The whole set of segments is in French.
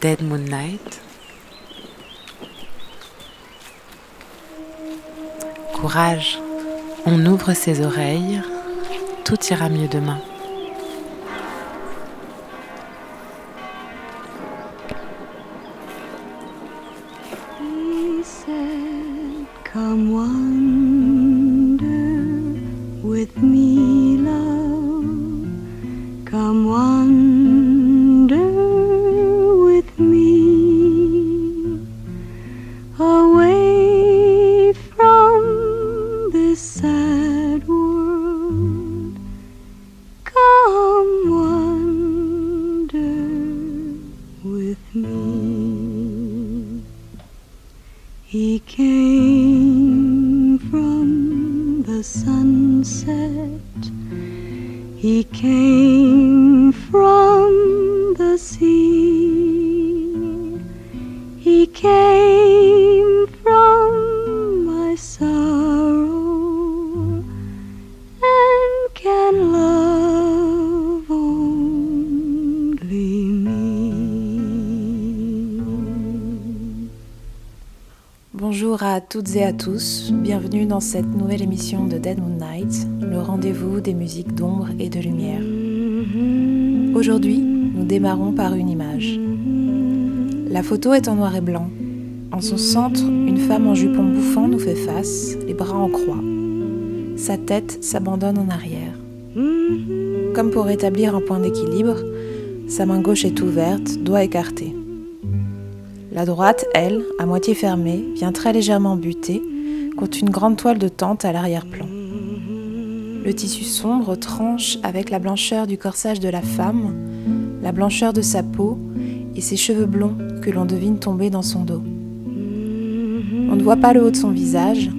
Dead Moon Night. Courage, on ouvre ses oreilles, tout ira mieux demain. Toutes et à tous, bienvenue dans cette nouvelle émission de Dead Moon Night, le rendez-vous des musiques d'ombre et de lumière. Aujourd'hui, nous démarrons par une image. La photo est en noir et blanc. En son centre, une femme en jupon bouffant nous fait face, les bras en croix. Sa tête s'abandonne en arrière. Comme pour établir un point d'équilibre, sa main gauche est ouverte, doigt écarté. La droite, elle, à moitié fermée, vient très légèrement buter contre une grande toile de tente à l'arrière-plan. Le tissu sombre tranche avec la blancheur du corsage de la femme, la blancheur de sa peau et ses cheveux blonds que l'on devine tomber dans son dos. On ne voit pas le haut de son visage.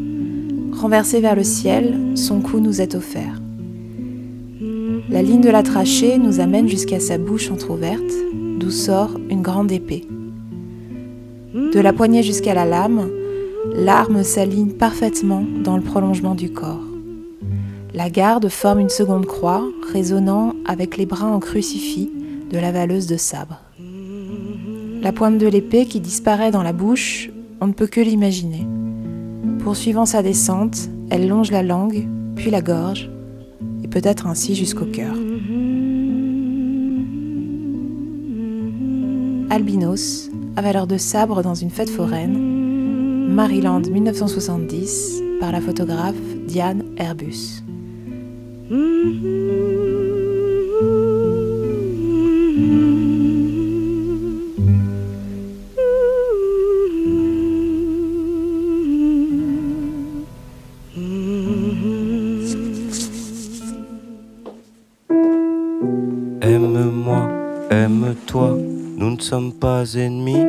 Renversé vers le ciel, son cou nous est offert. La ligne de la trachée nous amène jusqu'à sa bouche entr'ouverte, d'où sort une grande épée. De la poignée jusqu'à la lame, l'arme s'aligne parfaitement dans le prolongement du corps. La garde forme une seconde croix, résonnant avec les bras en crucifix de la valeuse de sabre. La pointe de l'épée qui disparaît dans la bouche, on ne peut que l'imaginer. Poursuivant sa descente, elle longe la langue, puis la gorge, et peut-être ainsi jusqu'au cœur. Albinos, à valeur de sabre dans une fête foraine, Maryland 1970, par la photographe Diane Herbus. Aime-moi, aime-toi nous ne sommes pas ennemis,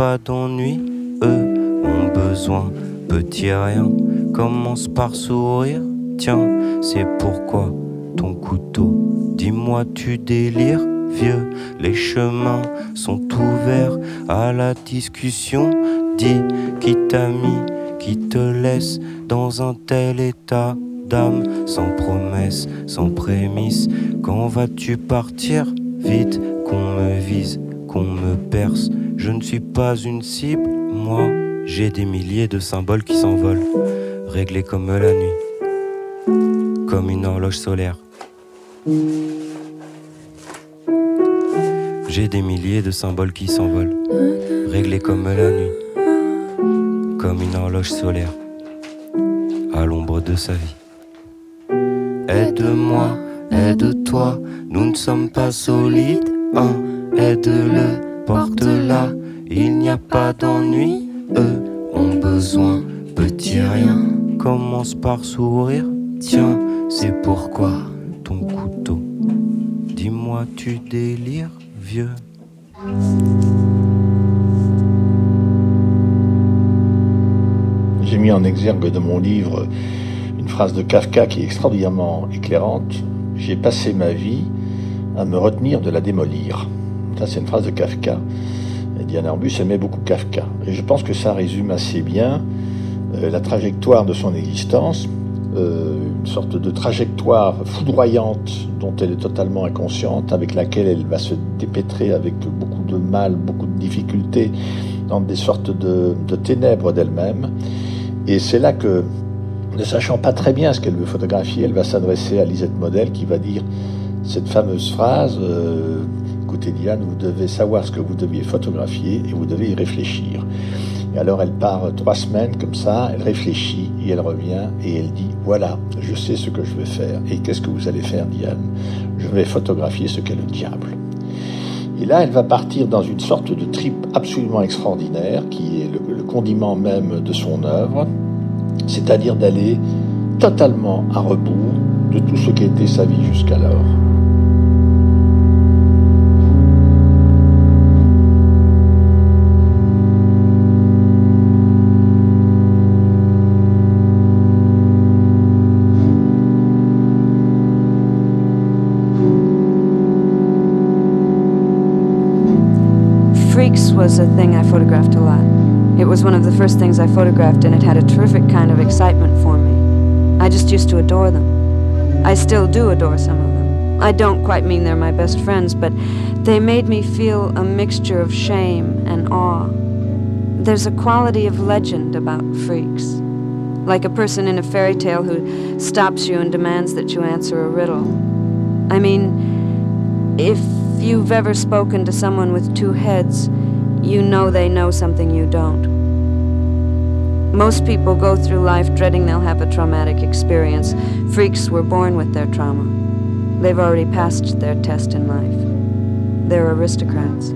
pas d'ennui, eux ont besoin, petit rien, commence par sourire, tiens, c'est pourquoi ton couteau, dis-moi tu délires, vieux, les chemins sont ouverts à la discussion, dis qui t'a mis, qui te laisse dans un tel état sans promesse, sans prémisse. Quand vas-tu partir? Vite, qu'on me vise, qu'on me perce. Je ne suis pas une cible, moi, j'ai des milliers de symboles qui s'envolent, réglés comme la nuit, comme une horloge solaire. J'ai des milliers de symboles qui s'envolent, réglés comme la nuit, comme une horloge solaire, à l'ombre de sa vie. Aide-moi, aide-toi, nous ne sommes pas solides. Aide-le, porte-la, il n'y a pas d'ennui. Eux ont besoin, petit rien. Commence par sourire, tiens, c'est pourquoi ton couteau. Dis-moi, tu délires, vieux. J'ai mis en exergue de mon livre phrase de Kafka qui est extraordinairement éclairante. J'ai passé ma vie à me retenir de la démolir. C'est une phrase de Kafka. Diane Arbus aimait beaucoup Kafka. Et je pense que ça résume assez bien euh, la trajectoire de son existence. euh, une sorte de trajectoire foudroyante dont elle est totalement inconsciente, avec laquelle elle va se dépêtrer avec beaucoup de mal, beaucoup de difficultés, dans des sortes de, ténèbres d'elle-même. Et c'est là que, ne sachant pas très bien ce qu'elle veut photographier, elle va s'adresser à Lisette Model qui va dire cette fameuse phrase euh, Écoutez Diane, vous devez savoir ce que vous deviez photographier et vous devez y réfléchir. Et alors elle part trois semaines comme ça, elle réfléchit et elle revient et elle dit voilà, je sais ce que je vais faire. Et qu'est-ce que vous allez faire, Diane? Je vais photographier ce qu'est le diable. Et là, elle va partir dans une sorte de trip absolument extraordinaire, qui est le, condiment même de son œuvre, c'est-à-dire d'aller totalement à rebours de tout ce qui était sa vie jusqu'alors. Was a thing I photographed a lot. It was one of the first things I photographed, and it had a terrific kind of excitement for me. I just used to adore them. I still do adore some of them. I don't quite mean they're my best friends, but they made me feel a mixture of shame and awe. There's a quality of legend about freaks, like a person in a fairy tale who stops you and demands that you answer a riddle. I mean, if you've ever spoken to someone with two heads, you know they know something you don't. Most people go through life dreading they'll have a traumatic experience. Freaks were born with their trauma. They've already passed their test in life. They're aristocrats.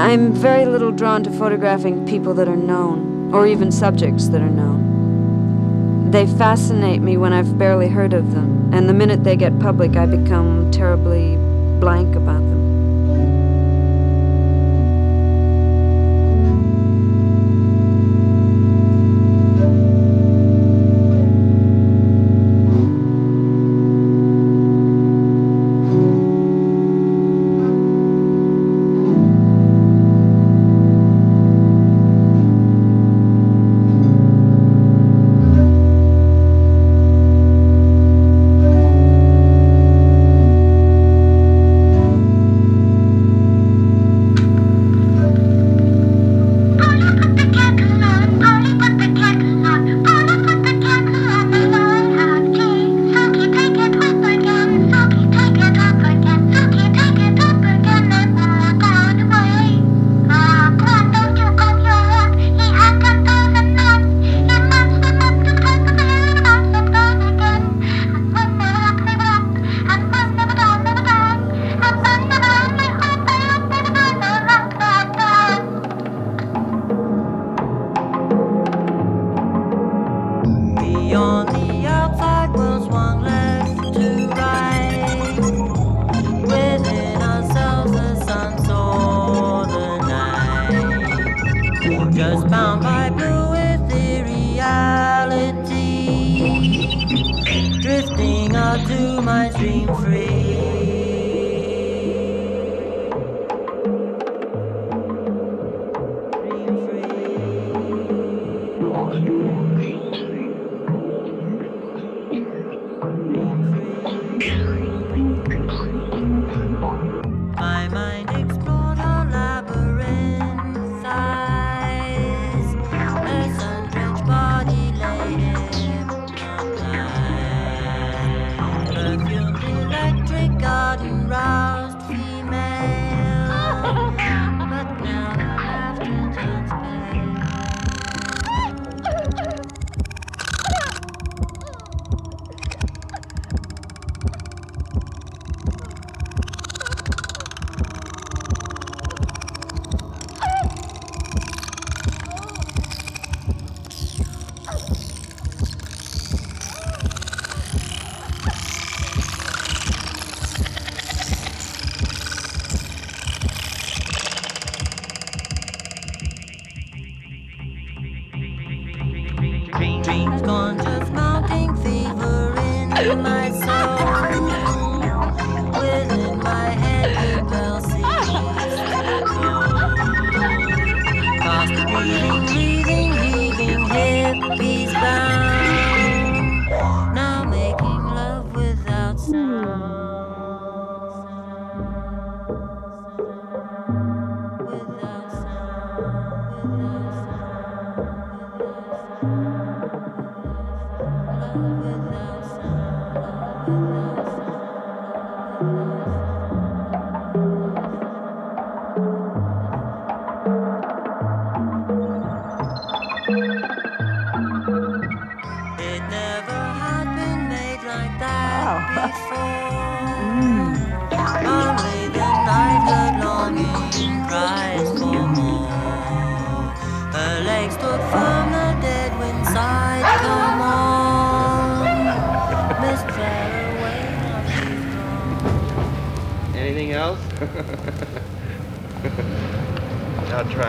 I'm very little drawn to photographing people that are known, or even subjects that are known. They fascinate me when I've barely heard of them, and the minute they get public, I become terribly blank about them.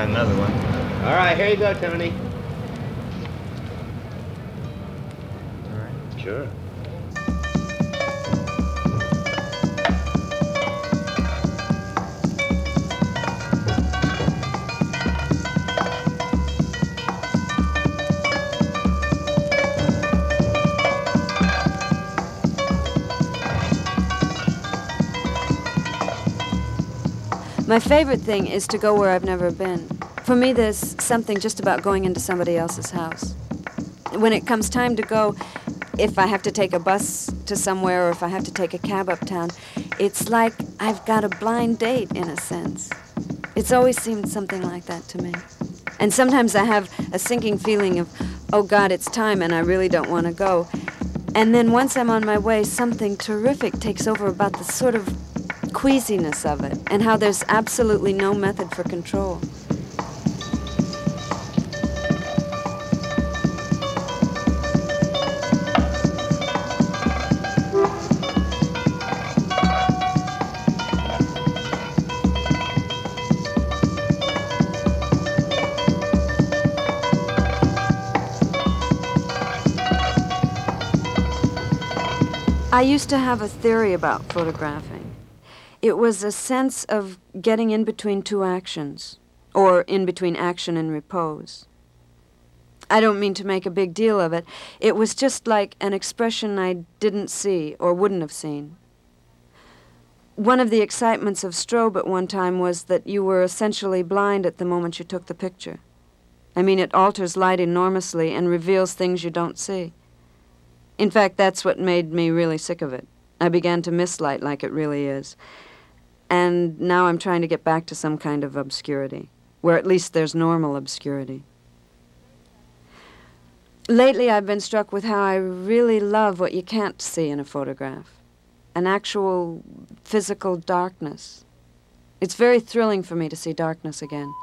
Another one. All right, here you go, Tony. All right. Sure. My favorite thing is to go where I've never been. For me, there's something just about going into somebody else's house. When it comes time to go, if I have to take a bus to somewhere or if I have to take a cab uptown, it's like I've got a blind date in a sense. It's always seemed something like that to me. And sometimes I have a sinking feeling of, oh God, it's time and I really don't want to go. And then once I'm on my way, something terrific takes over about the sort of queasiness of it and how there's absolutely no method for control. I used to have a theory about photographing. It was a sense of getting in between two actions, or in between action and repose. I don't mean to make a big deal of it. It was just like an expression I didn't see or wouldn't have seen. One of the excitements of strobe at one time was that you were essentially blind at the moment you took the picture. I mean, it alters light enormously and reveals things you don't see. In fact, that's what made me really sick of it. I began to miss light like it really is. And now I'm trying to get back to some kind of obscurity, where at least there's normal obscurity. Lately, I've been struck with how I really love what you can't see in a photograph an actual physical darkness. It's very thrilling for me to see darkness again.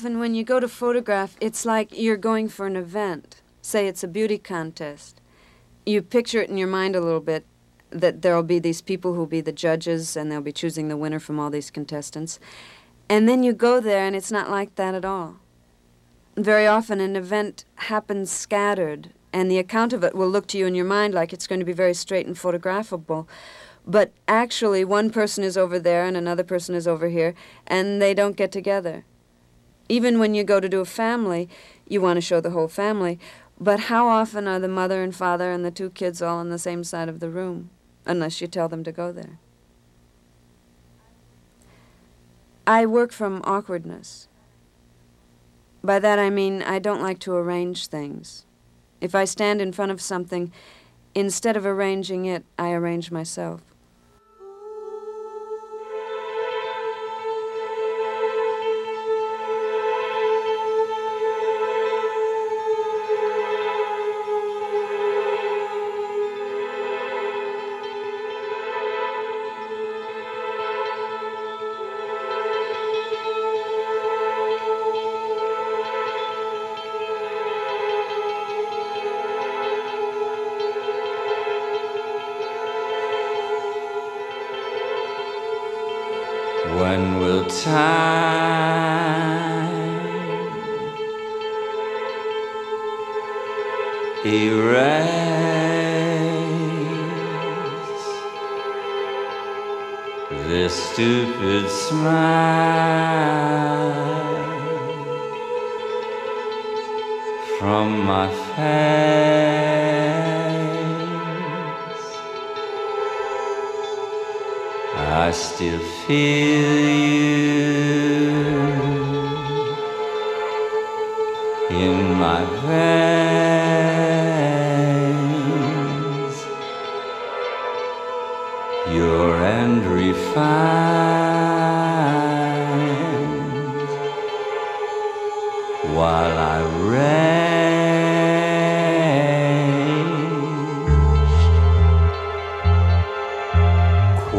Often when you go to photograph, it's like you're going for an event. Say it's a beauty contest. You picture it in your mind a little bit that there'll be these people who'll be the judges and they'll be choosing the winner from all these contestants. And then you go there and it's not like that at all. Very often an event happens scattered and the account of it will look to you in your mind like it's going to be very straight and photographable. But actually, one person is over there and another person is over here, and they don't get together. Even when you go to do a family, you want to show the whole family. But how often are the mother and father and the two kids all on the same side of the room? Unless you tell them to go there. I work from awkwardness. By that I mean I don't like to arrange things. If I stand in front of something, instead of arranging it, I arrange myself.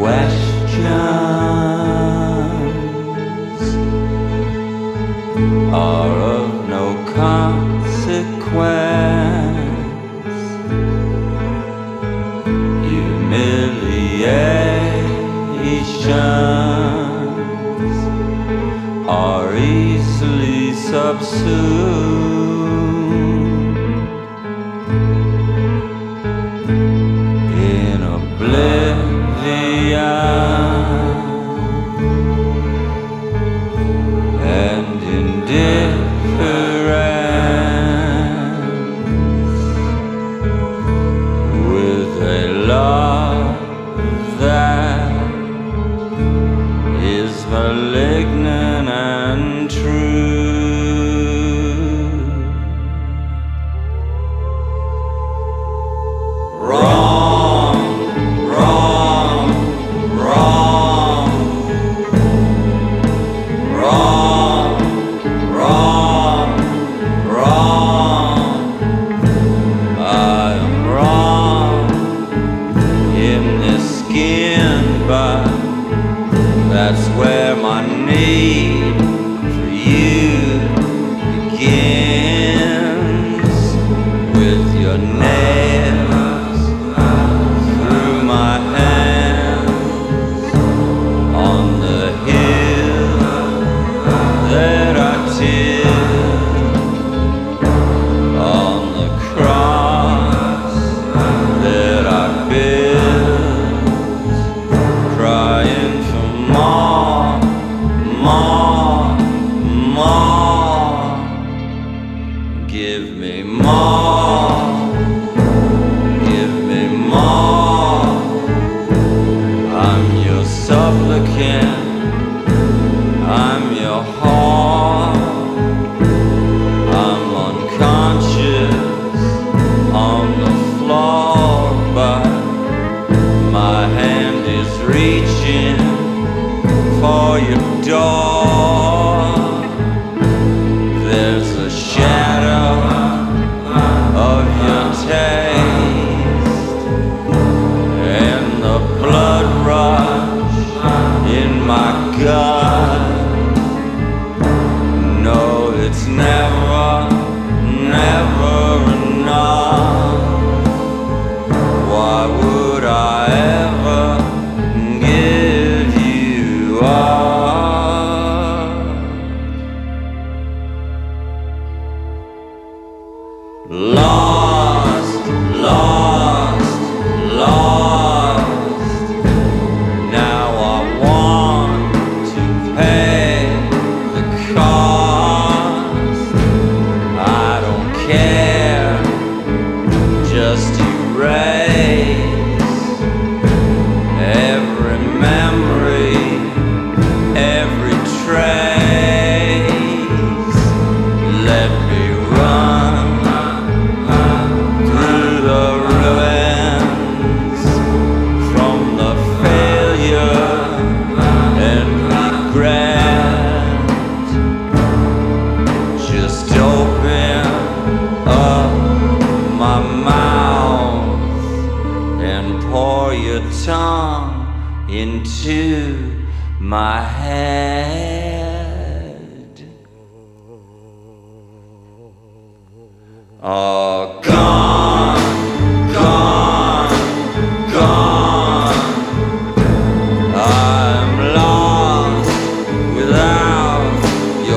questions are of no consequence. Humiliations are easily subsumed.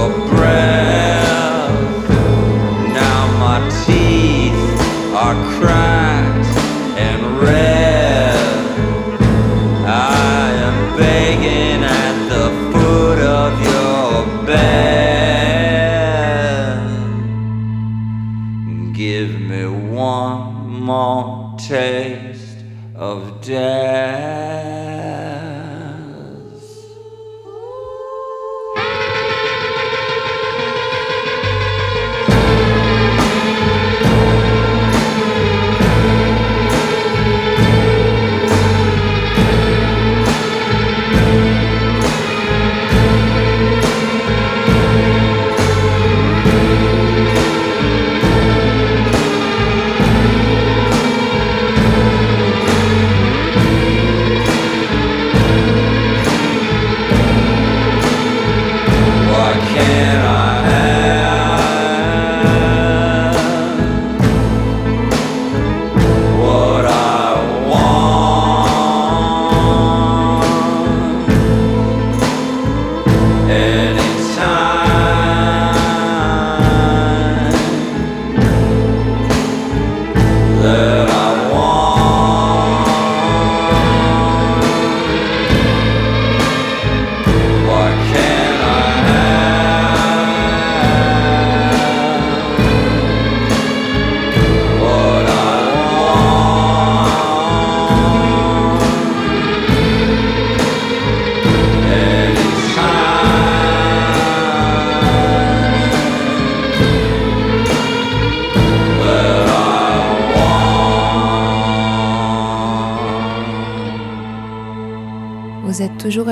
your.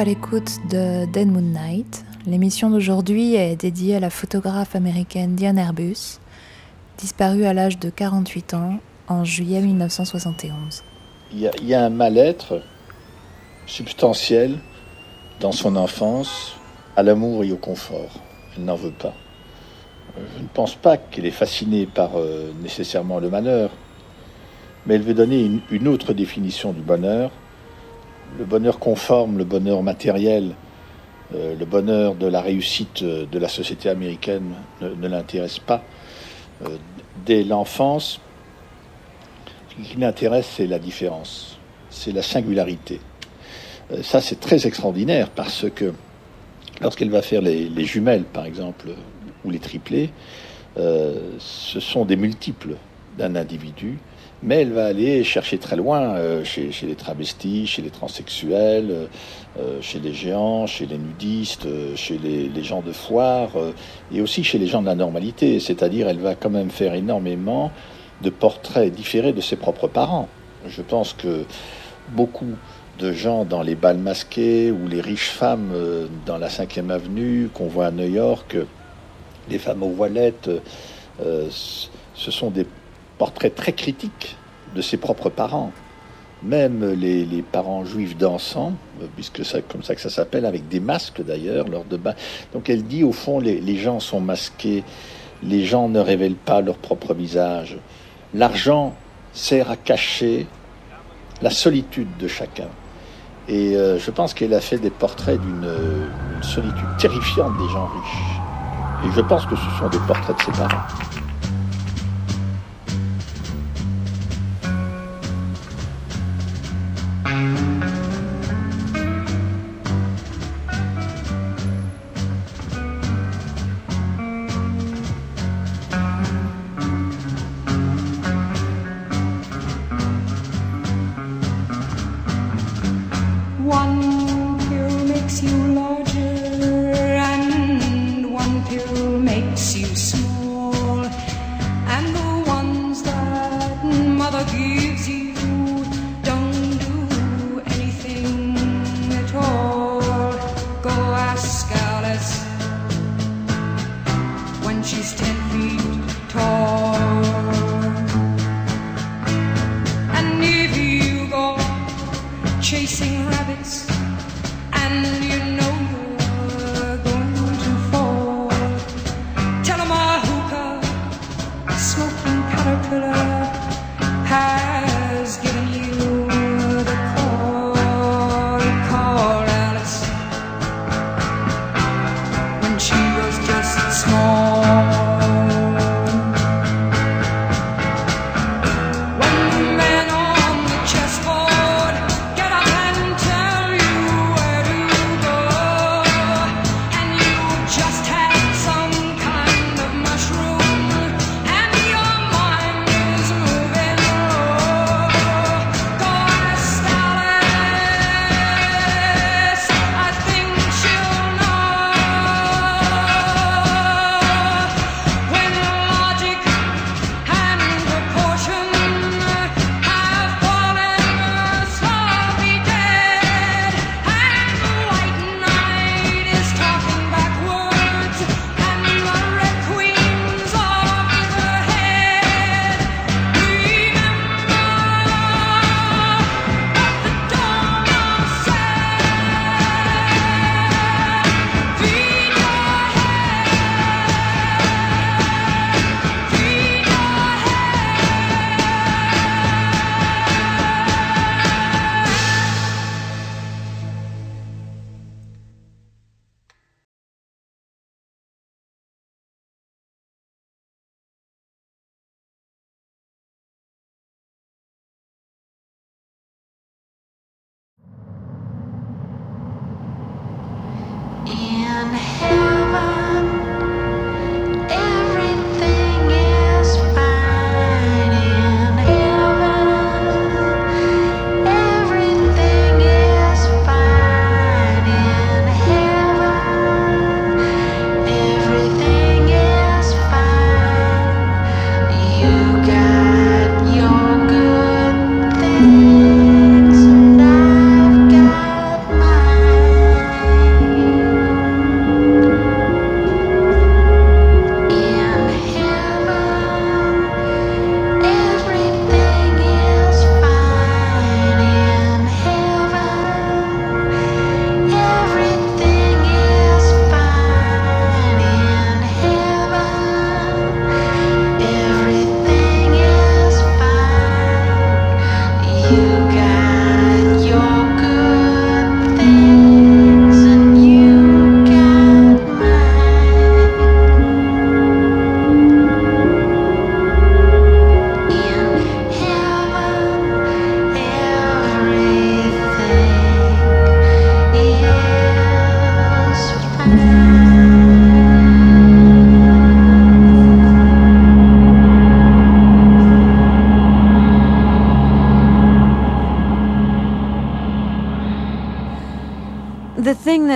À l'écoute de Dead Moon Night. L'émission d'aujourd'hui est dédiée à la photographe américaine Diane Arbus, disparue à l'âge de 48 ans en juillet 1971. Il y a, un mal-être substantiel dans son enfance, à l'amour et au confort. Elle n'en veut pas. Je ne pense pas qu'elle est fascinée par euh, nécessairement le malheur, mais elle veut donner une autre définition du bonheur le bonheur conforme, le bonheur matériel, euh, le bonheur de la réussite euh, de la société américaine ne, l'intéresse pas. Euh, dès l'enfance, ce qui l'intéresse, c'est la différence, c'est la singularité. ça, c'est très extraordinaire parce que lorsqu'elle va faire les, les, jumelles, par exemple, ou les triplés, ce sont des multiples d'un individu mais elle va aller chercher très loin, euh, chez, les travestis, chez les transsexuels, euh, euh, chez les géants, chez les nudistes, chez les, gens de foire, et aussi chez les gens de la normalité. C'est-à-dire, elle va quand même faire énormément de portraits différés de ses propres parents. Je pense que beaucoup de gens dans les bals masqués ou les riches femmes dans la 5e avenue qu'on voit à New York, les femmes aux voilettes, ce sont des portrait très critique de ses propres parents. même les, parents juifs dansant, euh, puisque c'est comme ça que ça s'appelle, avec des masques d'ailleurs, lors de bain. Donc elle dit, au fond, les, gens sont masqués, les gens ne révèlent pas leur propre visage. L'argent sert à cacher la solitude de chacun. Et euh, je pense qu'elle a fait des portraits d'une solitude terrifiante des gens riches. Et je pense que ce sont des portraits de ses parents.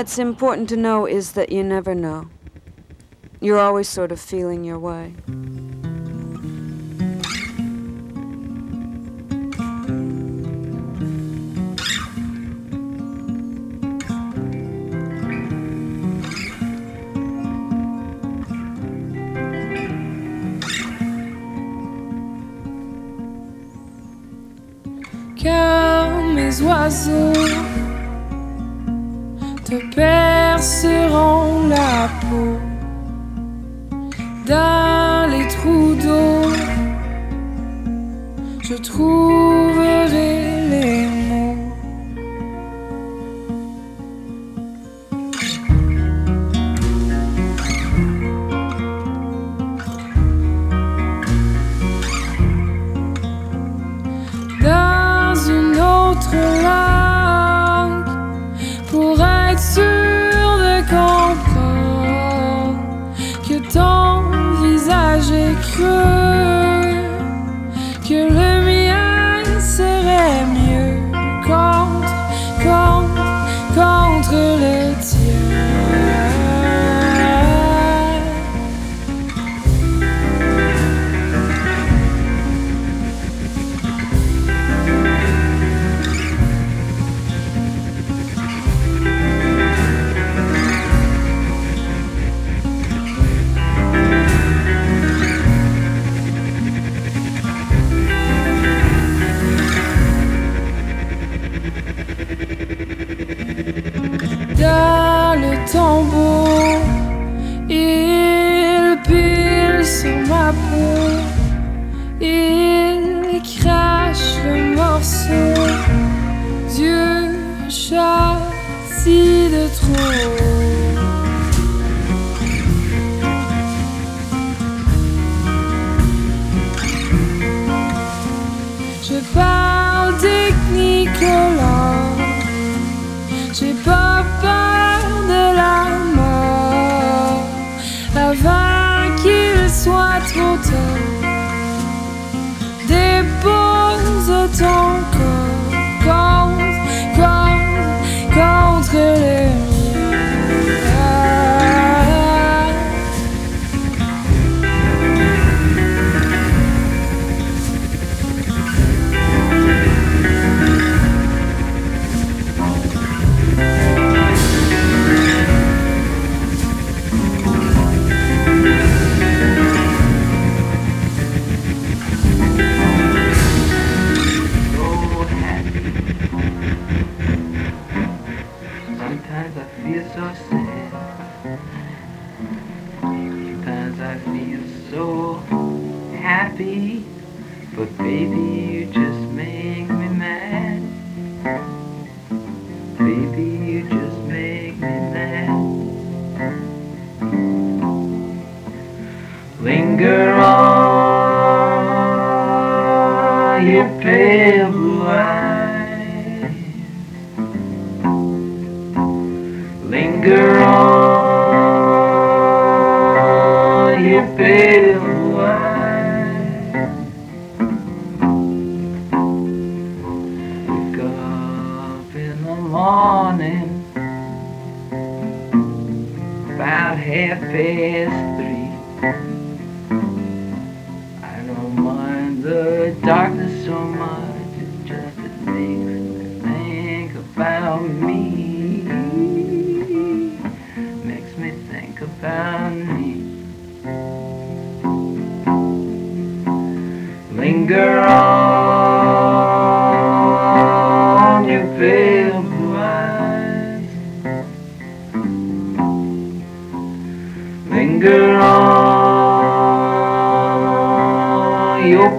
what's important to know is that you never know. You're always sort of feeling your way. Come, mes oiseaux perceront la peau. tambour, il pile sur ma peau, il crache le morceau. so sad. Sometimes I feel so happy, but baby, you just make me mad. Baby, you just make me mad. Linger on.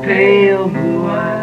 pale blue eyes.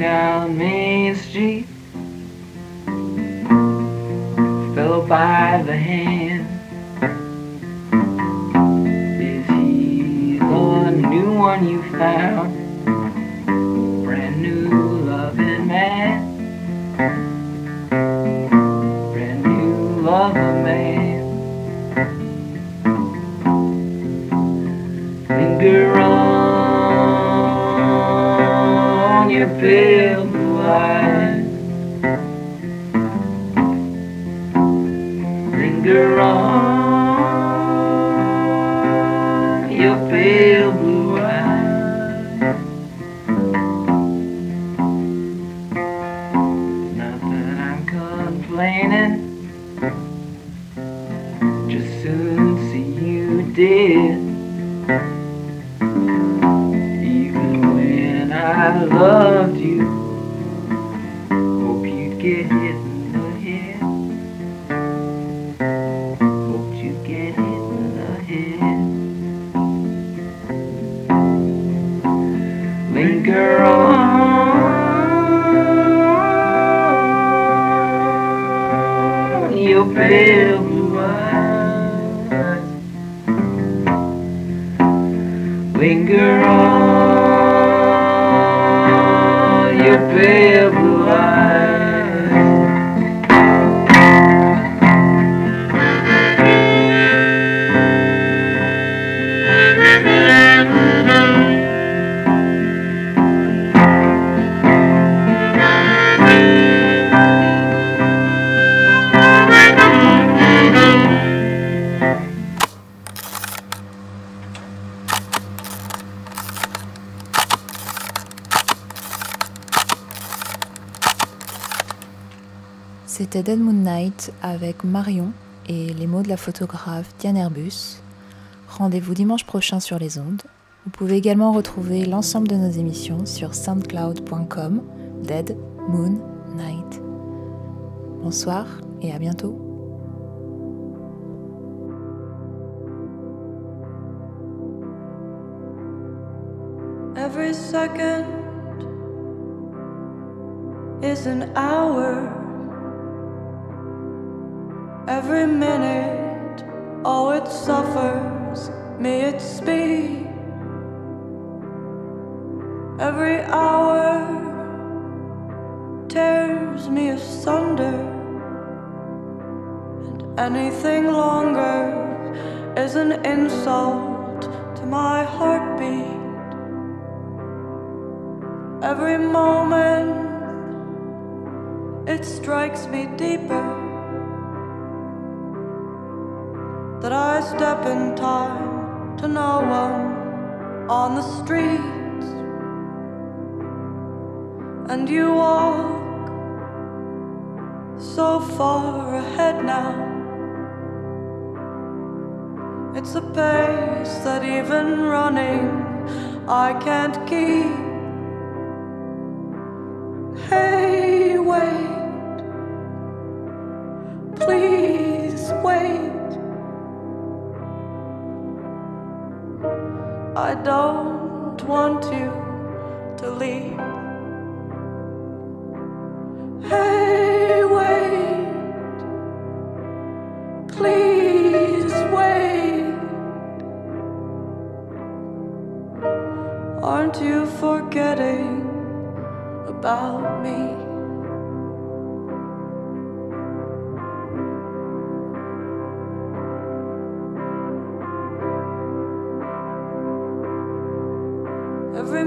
Car street fell by the hand. Is he the new one you found? Brand new loving man. Brand new loving man. Linger on your pale your pale blue eyes. Linger Dead Moon Night avec Marion et les mots de la photographe Diane Herbus. Rendez-vous dimanche prochain sur les ondes. Vous pouvez également retrouver l'ensemble de nos émissions sur soundcloud.com Dead Moon Night. Bonsoir et à bientôt. Every second is an hour. Every minute, oh, it suffers me its speed. Every hour tears me asunder, and anything longer is an insult to my heartbeat. Every moment it strikes me deeper Step in time to no one on the streets, and you walk so far ahead now. It's a pace that even running I can't keep. Hey, wait. I don't want you to leave. Hey, wait. Please wait. Aren't you forgetting about me?